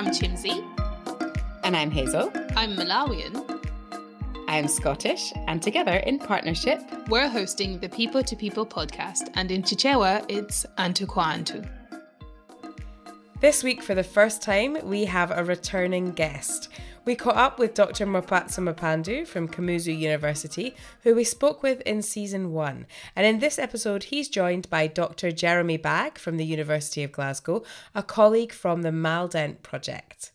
I'm Chimsy. And I'm Hazel. I'm Malawian. I'm Scottish, and together in partnership, we're hosting the People to People podcast, and in Chichewa, it's Anthu Kwa Anthu. This week, for the first time, we have a returning guest. We caught up with Dr. Mwapatsa Mipando from Kamuzu University, who we spoke with in season one. And in this episode, he's joined by Dr. Jeremy Bagg from the University of Glasgow, a colleague from the MalDent Project.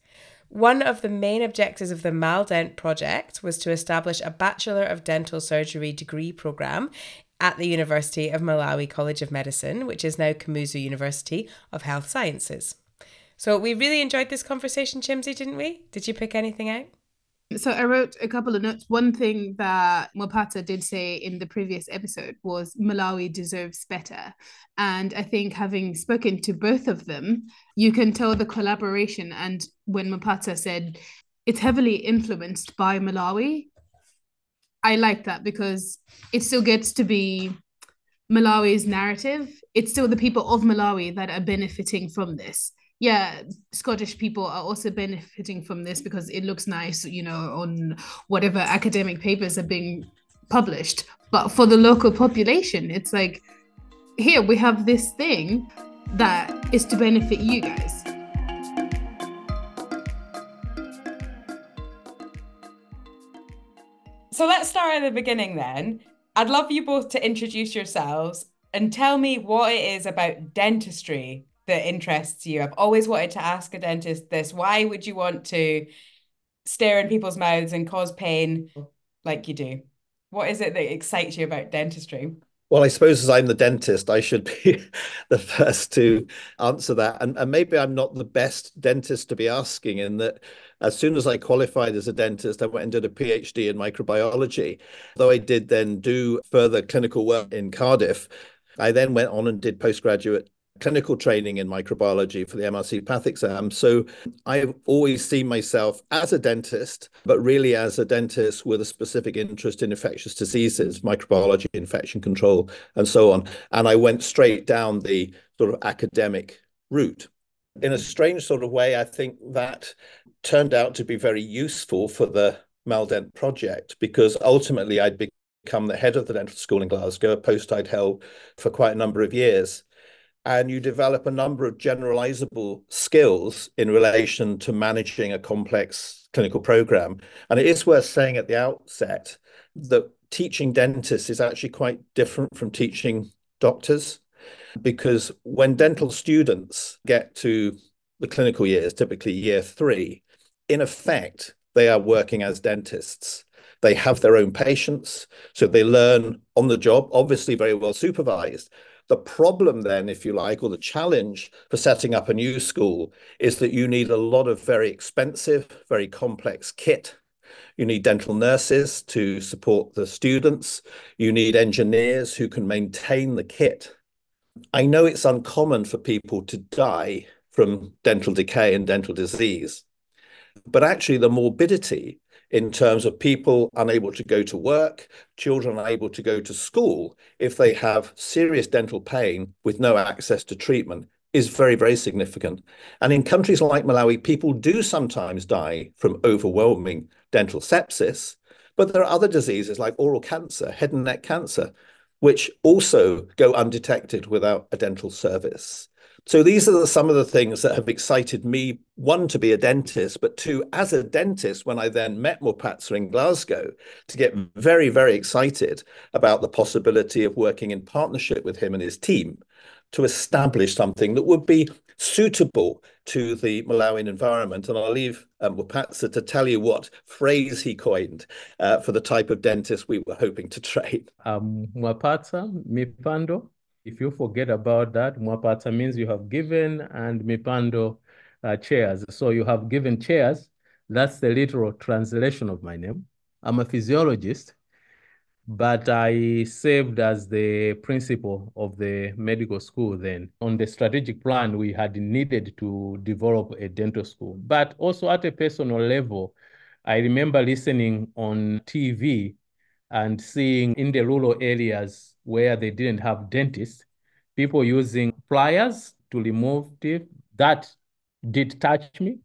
One of the main objectives of the MalDent project was to establish a Bachelor of Dental Surgery degree programme at the University of Malawi College of Medicine, which is now Kamuzu University of Health Sciences. So we really enjoyed this conversation, Chimsy, didn't we? Did you pick anything out? So I wrote a couple of notes. One thing that Mwapatsa did say in the previous episode was Malawi deserves better. And I think having spoken to both of them, you can tell the collaboration. And when Mwapatsa said it's heavily influenced by Malawi, I like that because it still gets to be Malawi's narrative. It's still the people of Malawi that are benefiting from this yeah, Scottish people are also benefiting from this because it looks nice, you know, on whatever academic papers are being published. But for the local population, it's like, here we have this thing that is to benefit you guys. So let's start at the beginning then. I'd love you both to introduce yourselves and tell me what it is about dentistry that interests you? I've always wanted to ask a dentist this. Why would you want to stare in people's mouths and cause pain like you do? What is it that excites you about dentistry? Well, I suppose as I'm the dentist, I should be the first to answer that. And, and maybe I'm not the best dentist to be asking in that as soon as I qualified as a dentist, I went and did a PhD in microbiology. Though I did then do further clinical work in Cardiff, I then went on and did postgraduate clinical training in microbiology for the MRCPath exam. So I've always seen myself as a dentist, but really as a dentist with a specific interest in infectious diseases, microbiology, infection control, and so on. And I went straight down the sort of academic route. In a strange sort of way, I think that turned out to be very useful for the MalDent project because ultimately I'd become the head of the dental school in Glasgow, a post I'd held for quite a number of years and you develop a number of generalizable skills in relation to managing a complex clinical program. And it is worth saying at the outset that teaching dentists is actually quite different from teaching doctors because when dental students get to the clinical years, typically year three, in effect, they are working as dentists. They have their own patients, so they learn on the job, obviously very well supervised, the problem, then, if you like, or the challenge for setting up a new school is that you need a lot of very expensive, very complex kit. You need dental nurses to support the students. You need engineers who can maintain the kit. I know it's uncommon for people to die from dental decay and dental disease, but actually, the morbidity in terms of people unable to go to work, children unable to go to school if they have serious dental pain with no access to treatment is very, very significant. And in countries like Malawi, people do sometimes die from overwhelming dental sepsis, but there are other diseases like oral cancer, head and neck cancer, which also go undetected without a dental service. So these are the, some of the things that have excited me, one, to be a dentist, but two, as a dentist, when I then met Mwapatsa in Glasgow, to get very, very excited about the possibility of working in partnership with him and his team to establish something that would be suitable to the Malawian environment. And I'll leave um, to tell you what phrase he coined uh, for the type of dentist we were hoping to train. Um, Mwapatsa Mipando if you forget about that, Mwapatsa means you have given and Mipando uh, chairs. So you have given chairs. That's the literal translation of my name. I'm a physiologist, but I served as the principal of the medical school then. On the strategic plan, we had needed to develop a dental school. But also at a personal level, I remember listening on TV and seeing in the rural areas where they didn't have dentists, people using pliers to remove teeth. That did touch me.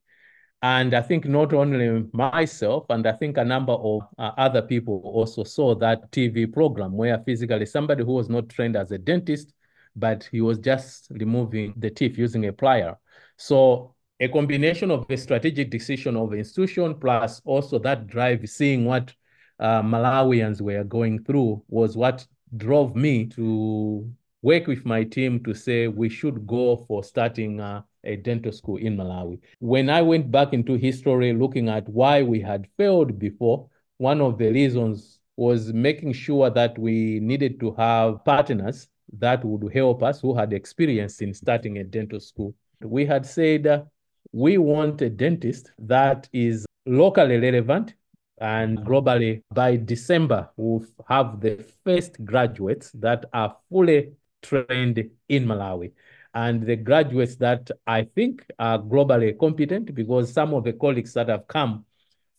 And I think not only myself, and I think a number of uh, other people also saw that TV program where physically somebody who was not trained as a dentist, but he was just removing the teeth using a plier. So a combination of a strategic decision of institution plus also that drive, seeing what uh, Malawians were going through was what drove me to work with my team to say we should go for starting uh, a dental school in Malawi. When I went back into history looking at why we had failed before, one of the reasons was making sure that we needed to have partners that would help us who had experience in starting a dental school. We had said uh, we want a dentist that is locally relevant and globally by December we'll have the first graduates that are fully trained in Malawi. And the graduates that I think are globally competent because some of the colleagues that have come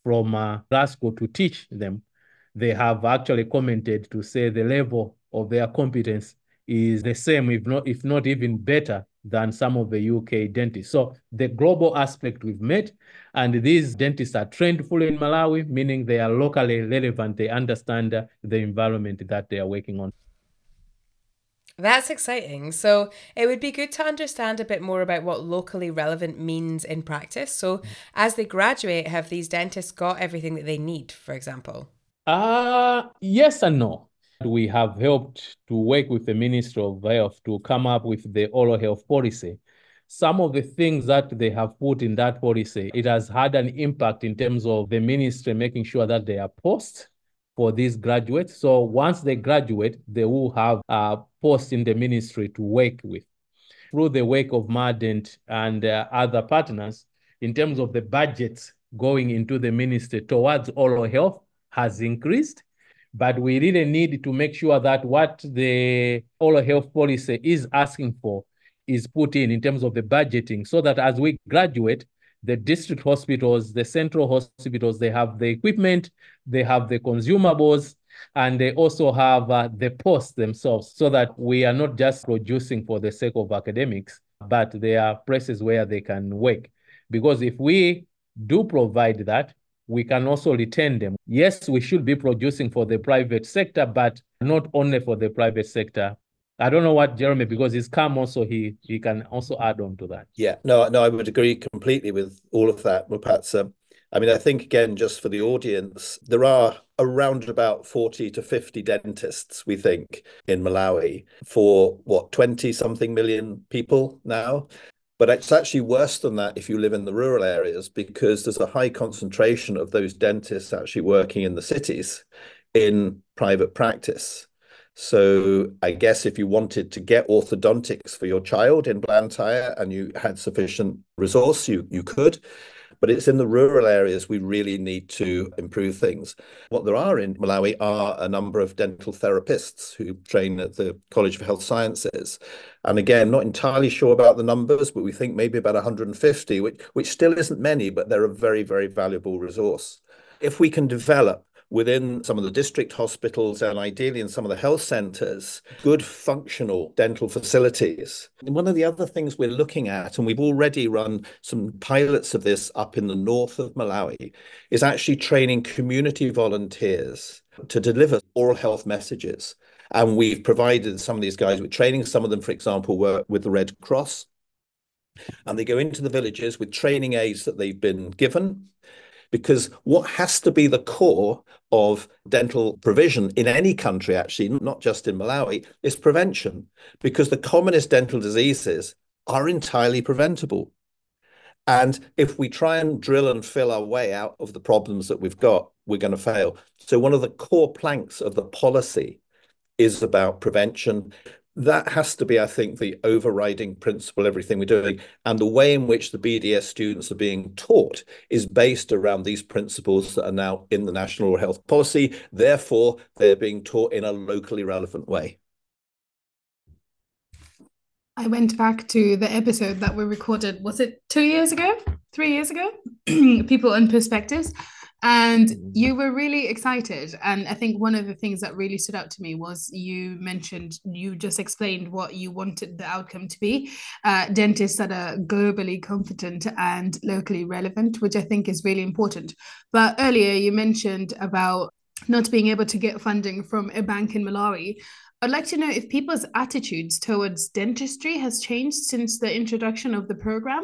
from uh, Glasgow to teach them, they have actually commented to say the level of their competence is the same, if not, if not even better than some of the UK dentists. So the global aspect we've met, and these dentists are trained fully in Malawi, meaning they are locally relevant. They understand the environment that they are working on. That's exciting. So it would be good to understand a bit more about what locally relevant means in practice. So as they graduate, have these dentists got everything that they need, for example? Uh yes and no. We have helped to work with the Ministry of Health to come up with the oral health policy. Some of the things that they have put in that policy, it has had an impact in terms of the ministry making sure that they are post for these graduates. So once they graduate, they will have a post in the ministry to work with. Through the work of MalDent and uh, other partners, in terms of the budgets going into the ministry towards oral health has increased but we really need to make sure that what the oral health policy is asking for is put in in terms of the budgeting so that as we graduate, the district hospitals, the central hospitals, they have the equipment, they have the consumables, and they also have uh, the posts themselves so that we are not just producing for the sake of academics, but there are places where they can work. Because if we do provide that, we can also retain them. Yes, we should be producing for the private sector, but not only for the private sector. I don't know what Jeremy, because he's come also, he he can also add on to that. Yeah, no, no, I would agree completely with all of that, Mwapatsa. I mean, I think again, just for the audience, there are around about 40 to 50 dentists, we think, in Malawi for what, 20 something million people now. But it's actually worse than that if you live in the rural areas because there's a high concentration of those dentists actually working in the cities in private practice. So I guess if you wanted to get orthodontics for your child in Blantyre and you had sufficient resource, you you could but it's in the rural areas we really need to improve things. What there are in Malawi are a number of dental therapists who train at the College of Health Sciences. And again, not entirely sure about the numbers, but we think maybe about 150, which, which still isn't many, but they're a very, very valuable resource. If we can develop within some of the district hospitals and ideally in some of the health centres, good functional dental facilities. And one of the other things we're looking at, and we've already run some pilots of this up in the north of Malawi, is actually training community volunteers to deliver oral health messages. And we've provided some of these guys with training. Some of them, for example, work with the Red Cross. And they go into the villages with training aids that they've been given because what has to be the core of dental provision in any country, actually, not just in Malawi, is prevention, because the commonest dental diseases are entirely preventable. And if we try and drill and fill our way out of the problems that we've got, we're going to fail. So, one of the core planks of the policy is about prevention that has to be, I think, the overriding principle, everything we're doing. And the way in which the BDS students are being taught is based around these principles that are now in the national health policy. Therefore, they're being taught in a locally relevant way. I went back to the episode that we recorded, was it two years ago? Three years ago? People and Perspectives. And mm. you were really excited. And I think one of the things that really stood out to me was you mentioned, you just explained what you wanted the outcome to be uh, dentists that are globally competent and locally relevant, which I think is really important. But earlier you mentioned about not being able to get funding from a bank in Malawi. I'd like to know if people's attitudes towards dentistry has changed since the introduction of the program.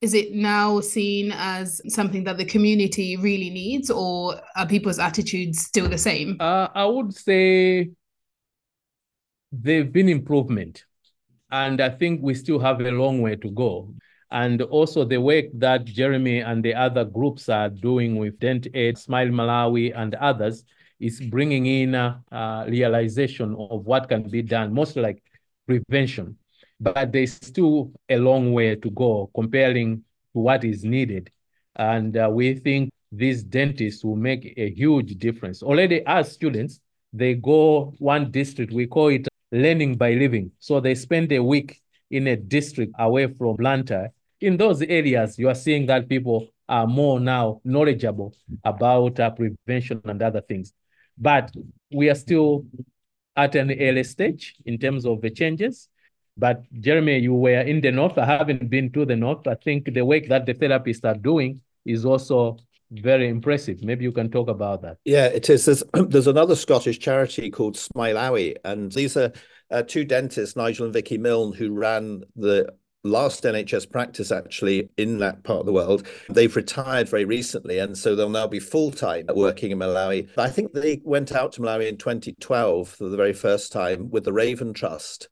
Is it now seen as something that the community really needs, or are people's attitudes still the same? Uh, I would say there've been improvement, and I think we still have a long way to go. And also the work that Jeremy and the other groups are doing with Dentaid, Smile Malawi, and others is bringing in a, a realization of what can be done, mostly like prevention. But there's still a long way to go comparing to what is needed. And uh, we think these dentists will make a huge difference. Already as students, they go one district, we call it learning by living. So they spend a week in a district away from Blantyre. In those areas, you are seeing that people are more now knowledgeable about uh, prevention and other things. But we are still at an early stage in terms of the changes. But Jeremy, you were in the north. I haven't been to the north. I think the work that the therapists are doing is also very impressive. Maybe you can talk about that. Yeah, it is. There's, there's another Scottish charity called Smileawi, and these are uh, two dentists, Nigel and Vicky Milne, who ran the last NHS practice actually in that part of the world. They've retired very recently, and so they'll now be full time working in Malawi. I think they went out to Malawi in 2012 for the very first time with the Raven Trust.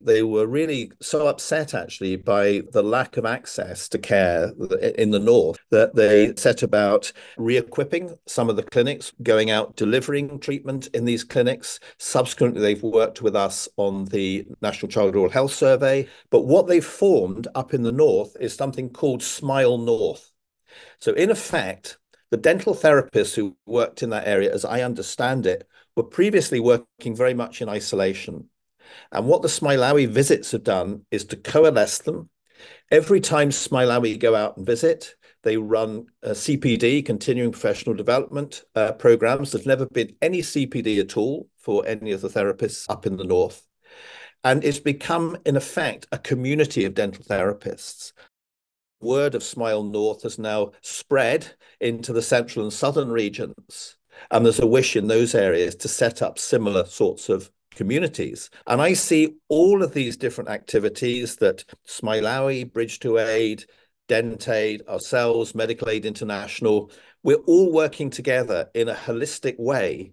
They were really so upset actually by the lack of access to care in the north that they set about re equipping some of the clinics, going out delivering treatment in these clinics. Subsequently, they've worked with us on the National Child Oral Health Survey. But what they've formed up in the north is something called Smile North. So, in effect, the dental therapists who worked in that area, as I understand it, were previously working very much in isolation. And what the Smileawi visits have done is to coalesce them. Every time Smileawi go out and visit, they run CPD, continuing professional development uh, programs. There's never been any CPD at all for any of the therapists up in the north. And it's become, in effect, a community of dental therapists. Word of Smile North has now spread into the central and southern regions. And there's a wish in those areas to set up similar sorts of communities. And I see all of these different activities that Smileawi, Bridge to Aid, Dentaid, ourselves, Medical Aid International, we're all working together in a holistic way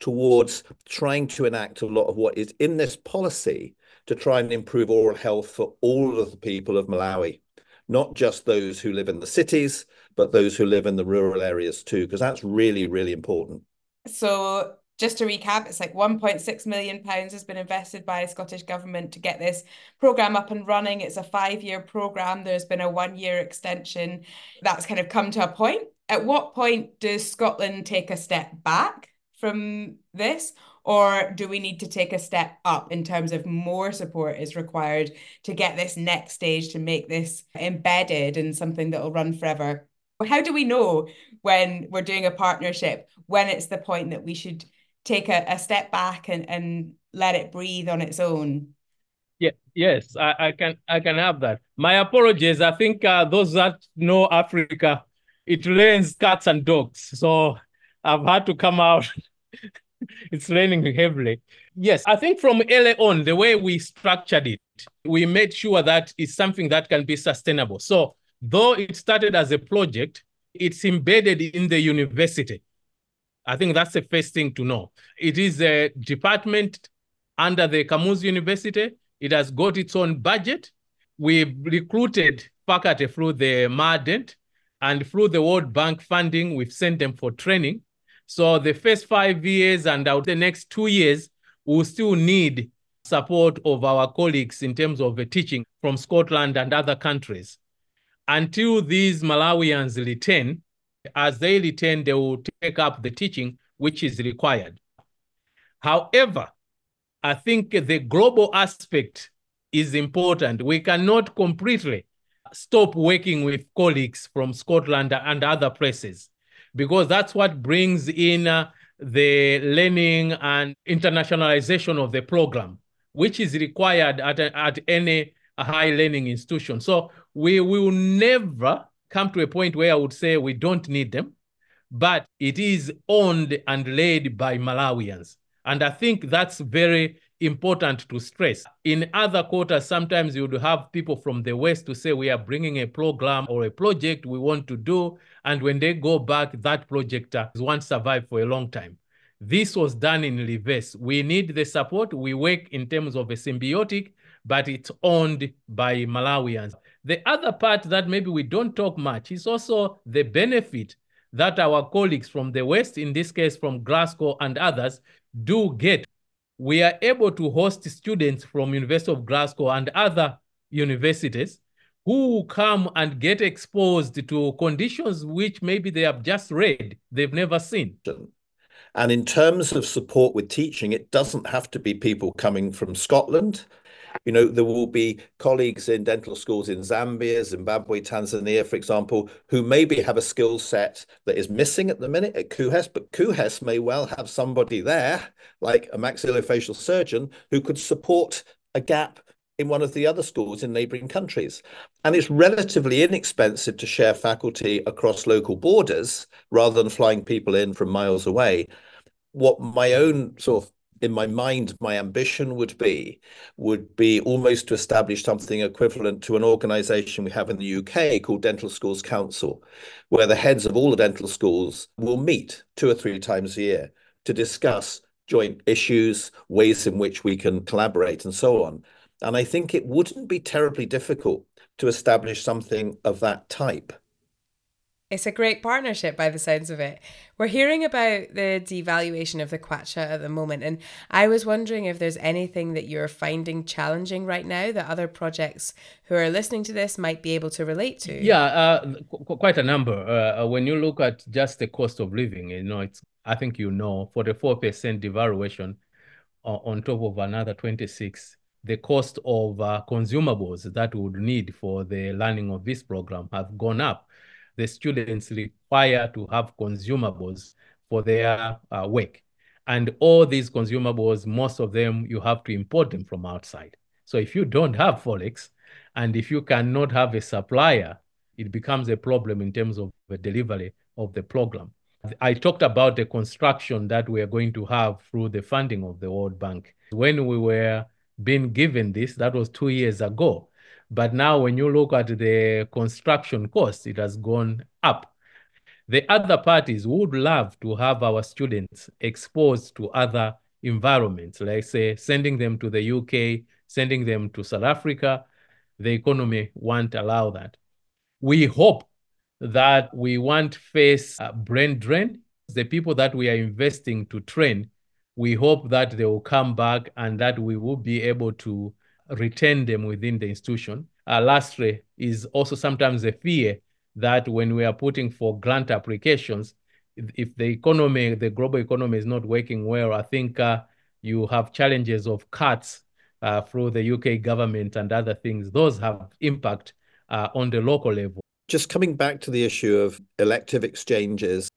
towards trying to enact a lot of what is in this policy to try and improve oral health for all of the people of Malawi, not just those who live in the cities, but those who live in the rural areas too, because that's really, really important. So just to recap, it's like 1.6 million pounds has been invested by the Scottish Government to get this programme up and running. It's a five-year programme. There's been a one-year extension. That's kind of come to a point. At what point does Scotland take a step back from this? Or do we need to take a step up in terms of more support is required to get this next stage to make this embedded in something that will run forever? How do we know when we're doing a partnership when it's the point that we should take a, a step back and, and let it breathe on its own. Yeah, yes, I, I can I can have that. My apologies. I think uh, those that know Africa, it rains cats and dogs. So I've had to come out. it's raining heavily. Yes, I think from early on, the way we structured it, we made sure that it's something that can be sustainable. So though it started as a project, it's embedded in the university. I think that's the first thing to know. It is a department under the Kamuzu University. It has got its own budget. We've recruited faculty through the MalDent and through the World Bank funding, we've sent them for training. So the first five years and out the next two years, we'll still need support of our colleagues in terms of the teaching from Scotland and other countries. Until these Malawians return, as they return, they will take up the teaching which is required. However, I think the global aspect is important. We cannot completely stop working with colleagues from Scotland and other places. because that's what brings in uh, the learning and internationalization of the program, which is required at, a, at any high learning institution. So we will never come to a point where I would say we don't need them, but it is owned and led by Malawians. And I think that's very important to stress. In other quarters, sometimes you would have people from the West to say, we are bringing a program or a project we want to do. And when they go back, that project won't survive for a long time. This was done in reverse. We need the support. We work in terms of a symbiotic, but it's owned by Malawians. The other part that maybe we don't talk much is also the benefit that our colleagues from the West, in this case from Glasgow and others, do get we are able to host students from University of Glasgow and other universities who come and get exposed to conditions which maybe they have just read, they've never seen. And in terms of support with teaching, it doesn't have to be people coming from Scotland. You know, there will be colleagues in dental schools in Zambia, Zimbabwe, Tanzania, for example, who maybe have a skill set that is missing at the minute at KUHES, but KUHES may well have somebody there, like a maxillofacial surgeon, who could support a gap in one of the other schools in neighboring countries. And it's relatively inexpensive to share faculty across local borders rather than flying people in from miles away. What my own sort of in my mind, my ambition would be would be almost to establish something equivalent to an organization we have in the UK called Dental Schools Council, where the heads of all the dental schools will meet two or three times a year to discuss joint issues, ways in which we can collaborate, and so on. And I think it wouldn't be terribly difficult to establish something of that type. It's a great partnership by the sounds of it. We're hearing about the devaluation of the kwacha at the moment, and I was wondering if there's anything that you're finding challenging right now that other projects who are listening to this might be able to relate to. Yeah, uh, qu- quite a number. Uh, uh, when you look at just the cost of living, you know, it's I think you know, for the four percent devaluation uh, on top of another twenty six the cost of uh, consumables that we would need for the learning of this program have gone up the students require to have consumables for their uh, work. And all these consumables, most of them, you have to import them from outside. So if you don't have Forex, and if you cannot have a supplier, it becomes a problem in terms of the delivery of the program. I talked about the construction that we are going to have through the funding of the World Bank. When we were being given this, that was two years ago. But now, when you look at the construction cost, it has gone up. The other parties would love to have our students exposed to other environments, like say sending them to the UK, sending them to South Africa. The economy won't allow that. We hope that we won't face a brain drain. The people that we are investing to train, we hope that they will come back and that we will be able to retain them within the institution. Uh, lastly, is also sometimes a fear that when we are putting for grant applications, if, the economy, the global economy is not working well, I think uh, you have challenges of cuts uh, through the UK government and other things. Those have impact uh, on the local level. Just coming back to the issue of elective exchanges,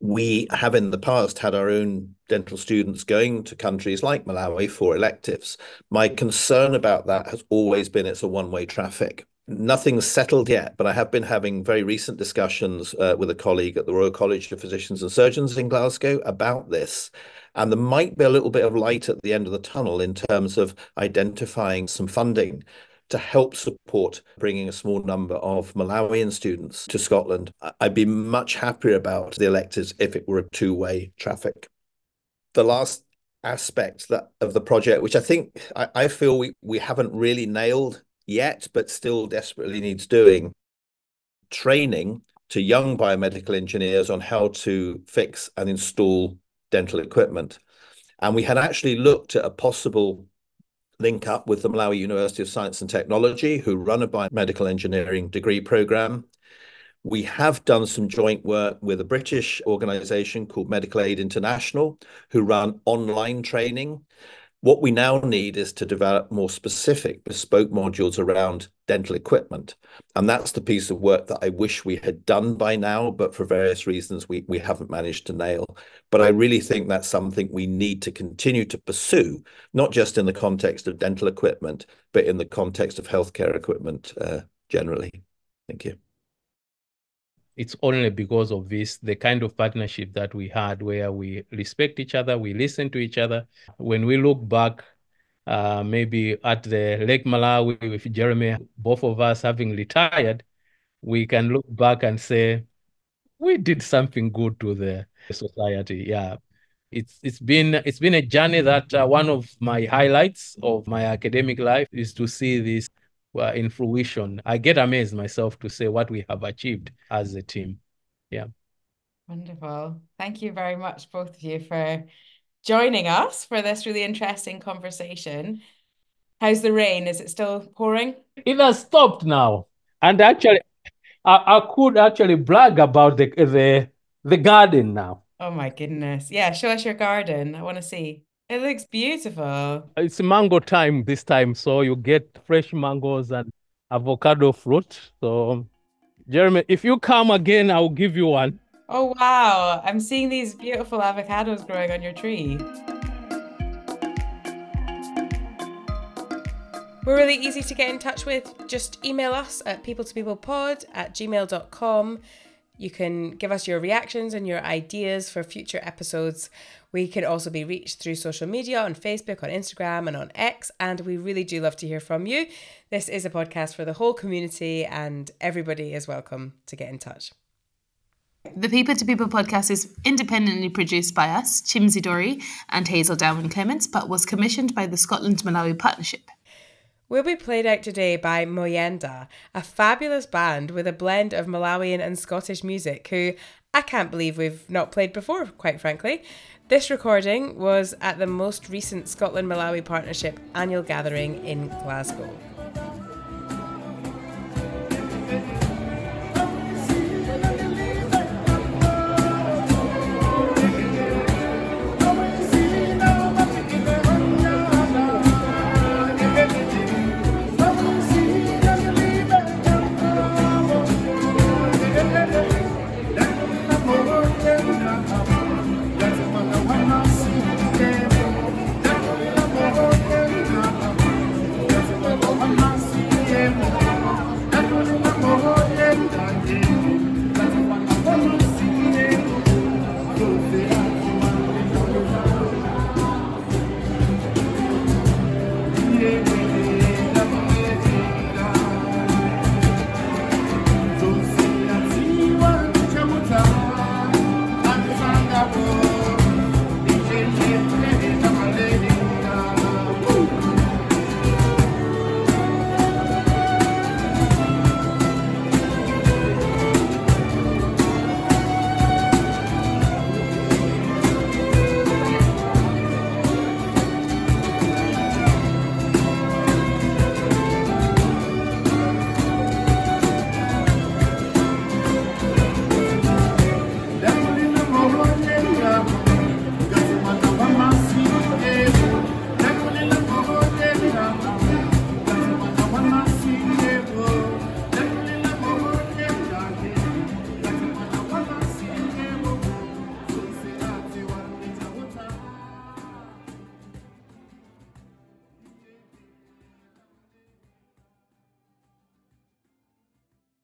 we have in the past had our own dental students going to countries like Malawi for electives. My concern about that has always been it's a one way traffic. Nothing's settled yet, but I have been having very recent discussions uh, with a colleague at the Royal College of Physicians and Surgeons in Glasgow about this. And there might be a little bit of light at the end of the tunnel in terms of identifying some funding to help support bringing a small number of Malawian students to Scotland. I'd be much happier about the electives if it were a two-way traffic. The last aspect that of the project, which I think I, I feel we, we haven't really nailed yet, but still desperately needs doing, training to young biomedical engineers on how to fix and install dental equipment. And we had actually looked at a possible link up with the Malawi University of Science and Technology, who run a biomedical engineering degree program. We have done some joint work with a British organization called Medical Aid International, who run online training. What we now need is to develop more specific bespoke modules around dental equipment. And that's the piece of work that I wish we had done by now, but for various reasons we, we haven't managed to nail. But I really think that's something we need to continue to pursue, not just in the context of dental equipment, but in the context of healthcare equipment uh, generally. Thank you it's only because of this the kind of partnership that we had where we respect each other we listen to each other. When we look back uh, maybe at the lake malawi with jeremy both of us having retired we can look back and say we did something good to the society. Yeah. It's it's been it's been a journey that uh, one of my highlights of my academic life is to see this uh, in fruition. I get amazed myself to say what we have achieved as a team. Yeah. Wonderful. Thank you very much, both of you, for joining us for this really interesting conversation. How's the rain? Is it still pouring? It has stopped now. And actually, I, I could actually brag about the, the the garden now. Oh my goodness. Yeah, show us your garden. I want to see. It looks beautiful. It's mango time this time, so you get fresh mangoes and avocado fruit. So, Jeremy, if you come again, I'll give you one. Oh, wow. I'm seeing these beautiful avocados growing on your tree. We're really easy to get in touch with. Just email us at peopletopeoplepod at gmail.com. You can give us your reactions and your ideas for future episodes. We can also be reached through social media on Facebook, on Instagram, and on X. And we really do love to hear from you. This is a podcast for the whole community, and everybody is welcome to get in touch. The People to People podcast is independently produced by us, Chimzi Dori and Hazel Darwin Clements, but was commissioned by the Scotland Malawi Partnership We'll be played out today by Moyenda, a fabulous band with a blend of Malawian and Scottish music, who I can't believe we've not played before, quite frankly. This recording was at the most recent Scotland Malawi Partnership annual gathering in Glasgow.